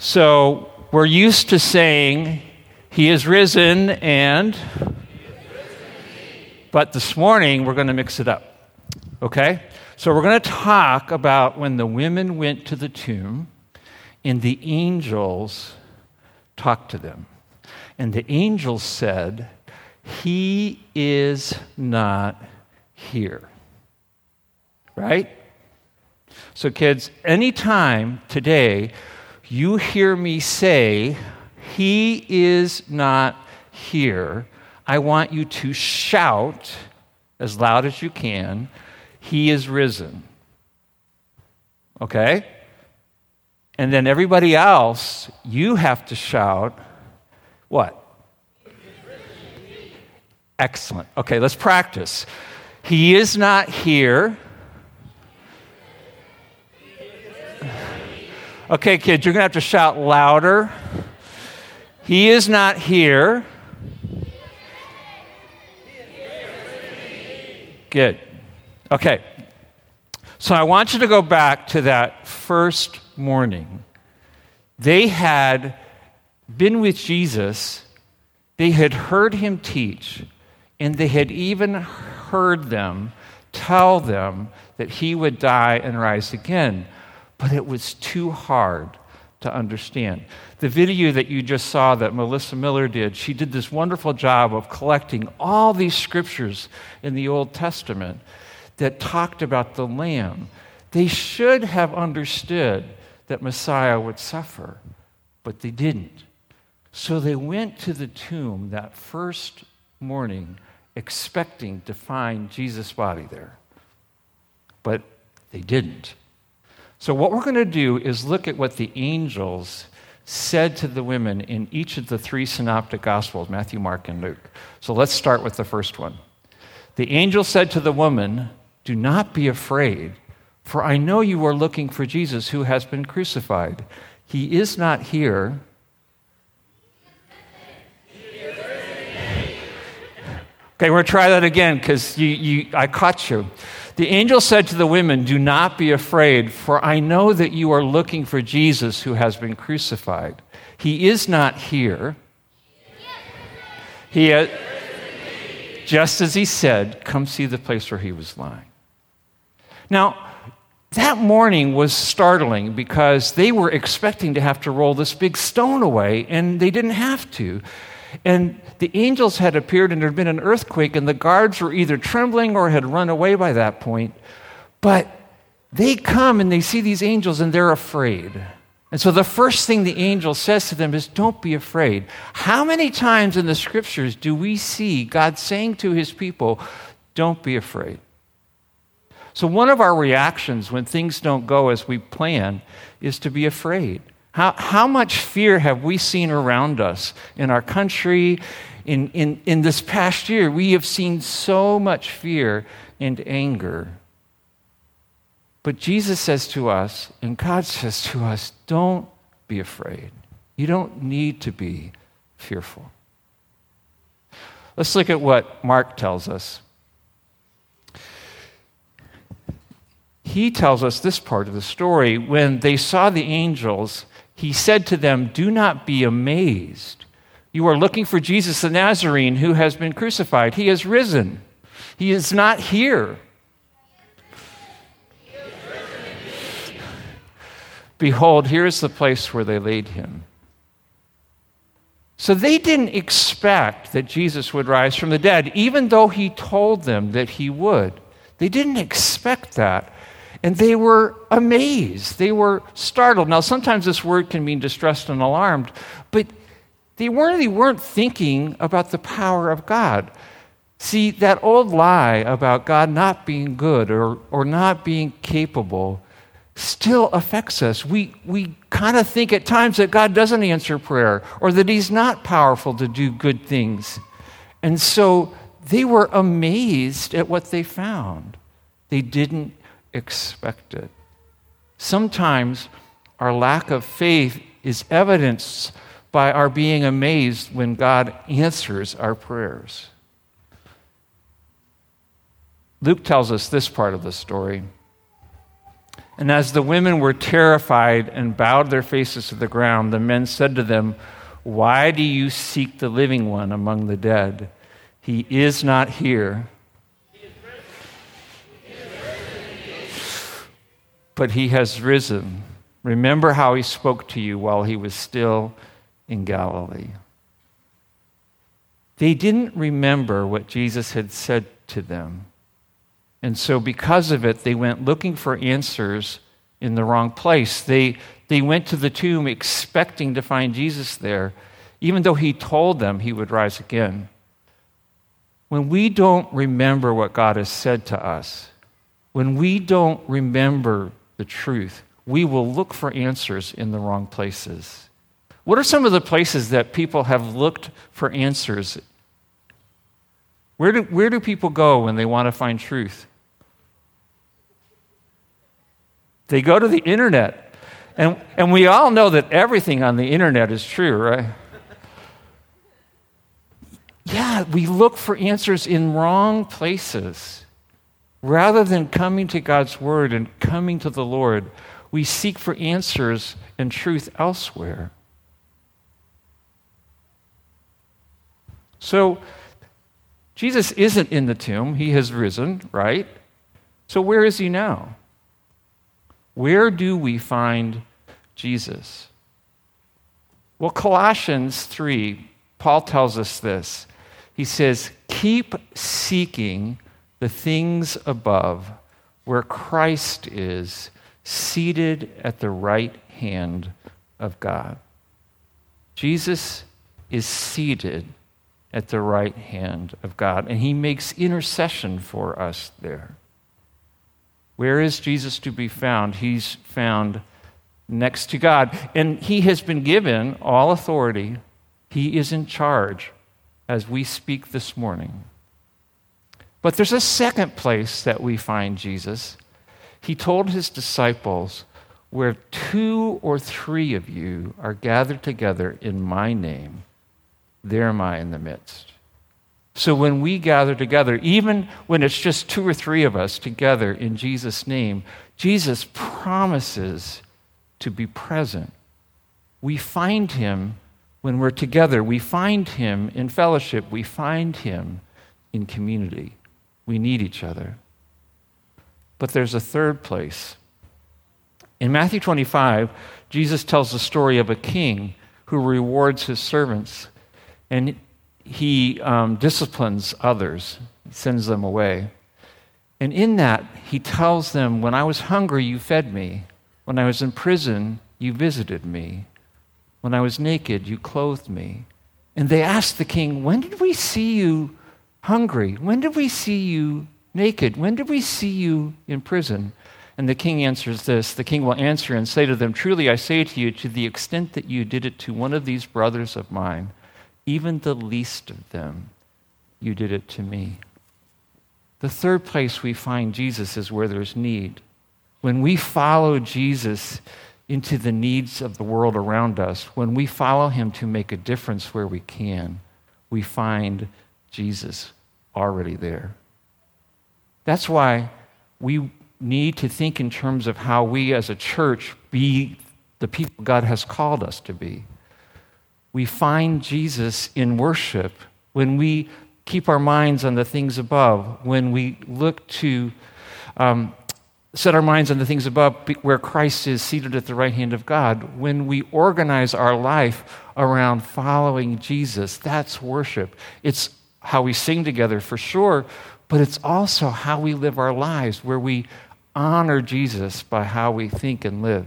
So we're used to saying, He is risen and. But this morning, we're going to mix it up. Okay? So we're going to talk about when the women went to the tomb and the angels talked to them. And the angels said, He is not here. Right? So, kids, anytime today you hear me say, He is not here, I want you to shout as loud as you can, He is risen. Okay? And then everybody else, you have to shout, what? Excellent. Okay, let's practice. He is not here. Okay, kids, you're going to have to shout louder. He is not here. Good. Okay. So I want you to go back to that first morning. They had been with Jesus, they had heard him teach, and they had even heard them tell them that he would die and rise again but it was too hard to understand. The video that you just saw that Melissa Miller did, she did this wonderful job of collecting all these scriptures in the Old Testament that talked about the Lamb. They should have understood that Messiah would suffer, but they didn't. So they went to the tomb that first morning expecting to find Jesus' body there, but they didn't. So, what we're going to do is look at what the angels said to the women in each of the three synoptic gospels Matthew, Mark, and Luke. So, let's start with the first one. The angel said to the woman, Do not be afraid, for I know you are looking for Jesus who has been crucified. He is not here. Okay, we're going to try that again because you, you, I caught you. The angel said to the women, Do not be afraid, for I know that you are looking for Jesus who has been crucified. He is not here. He just as he said, Come see the place where he was lying. Now, that morning was startling because they were expecting to have to roll this big stone away, and they didn't have to. And the angels had appeared, and there had been an earthquake, and the guards were either trembling or had run away by that point. But they come and they see these angels, and they're afraid. And so the first thing the angel says to them is, Don't be afraid. How many times in the scriptures do we see God saying to his people, Don't be afraid? So, one of our reactions when things don't go as we plan is to be afraid. How, how much fear have we seen around us in our country? In, in, in this past year, we have seen so much fear and anger. But Jesus says to us, and God says to us, don't be afraid. You don't need to be fearful. Let's look at what Mark tells us. He tells us this part of the story. When they saw the angels, he said to them, Do not be amazed. You are looking for Jesus the Nazarene who has been crucified. He has risen, he is not here. Behold, here is the place where they laid him. So they didn't expect that Jesus would rise from the dead, even though he told them that he would. They didn't expect that. And they were amazed. They were startled. Now, sometimes this word can mean distressed and alarmed, but they really weren't thinking about the power of God. See, that old lie about God not being good or, or not being capable still affects us. We, we kind of think at times that God doesn't answer prayer or that He's not powerful to do good things. And so they were amazed at what they found. They didn't expected. Sometimes our lack of faith is evidenced by our being amazed when God answers our prayers. Luke tells us this part of the story. And as the women were terrified and bowed their faces to the ground, the men said to them, Why do you seek the living one among the dead? He is not here. But he has risen. Remember how he spoke to you while he was still in Galilee. They didn't remember what Jesus had said to them. And so, because of it, they went looking for answers in the wrong place. They, they went to the tomb expecting to find Jesus there, even though he told them he would rise again. When we don't remember what God has said to us, when we don't remember the truth, we will look for answers in the wrong places. What are some of the places that people have looked for answers? Where do, where do people go when they want to find truth? They go to the internet. And, and we all know that everything on the internet is true, right? Yeah, we look for answers in wrong places. Rather than coming to God's Word and coming to the Lord, we seek for answers and truth elsewhere. So, Jesus isn't in the tomb, he has risen, right? So, where is he now? Where do we find Jesus? Well, Colossians 3, Paul tells us this. He says, Keep seeking the things above, where Christ is, seated at the right hand of God. Jesus is seated at the right hand of God, and he makes intercession for us there. Where is Jesus to be found? He's found next to God. And he has been given all authority. He is in charge as we speak this morning. But there's a second place that we find Jesus. He told his disciples, Where two or three of you are gathered together in my name, there am I in the midst. So when we gather together, even when it's just two or three of us together in Jesus' name, Jesus promises to be present. We find him when we're together. We find him in fellowship. We find him in community. We need each other. But there's a third place. In Matthew 25, Jesus tells the story of a king who rewards his servants. And he um, disciplines others, sends them away. And in that, he tells them, When I was hungry, you fed me. When I was in prison, you visited me. When I was naked, you clothed me. And they asked the king, When did we see you hungry? When did we see you naked? When did we see you in prison? And the king answers this The king will answer and say to them, Truly I say to you, to the extent that you did it to one of these brothers of mine, even the least of them, you did it to me. The third place we find Jesus is where there's need. When we follow Jesus into the needs of the world around us, when we follow him to make a difference where we can, we find Jesus already there. That's why we need to think in terms of how we as a church be the people God has called us to be we find Jesus in worship when we keep our minds on the things above, when we look to um, set our minds on the things above where Christ is seated at the right hand of God, when we organize our life around following Jesus, that's worship. It's how we sing together for sure, but it's also how we live our lives, where we honor Jesus by how we think and live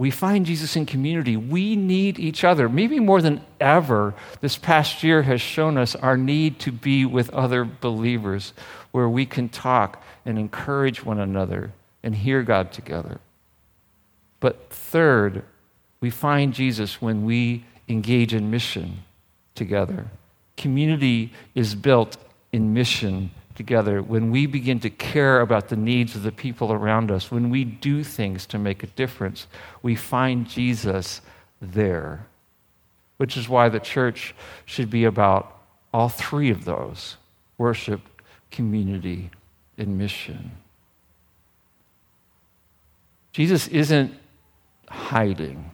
we find Jesus in community. We need each other. Maybe more than ever, this past year has shown us our need to be with other believers where we can talk and encourage one another and hear God together. But third, we find Jesus when we engage in mission together. Community is built in mission together, when we begin to care about the needs of the people around us, when we do things to make a difference, we find Jesus there. Which is why the church should be about all three of those worship, community, and mission. Jesus isn't hiding.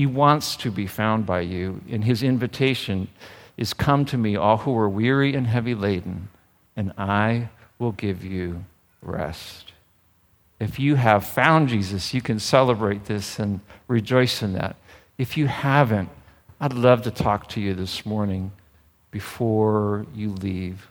He wants to be found by you, and his invitation is Come to me, all who are weary and heavy laden, and I will give you rest. If you have found Jesus, you can celebrate this and rejoice in that. If you haven't, I'd love to talk to you this morning before you leave.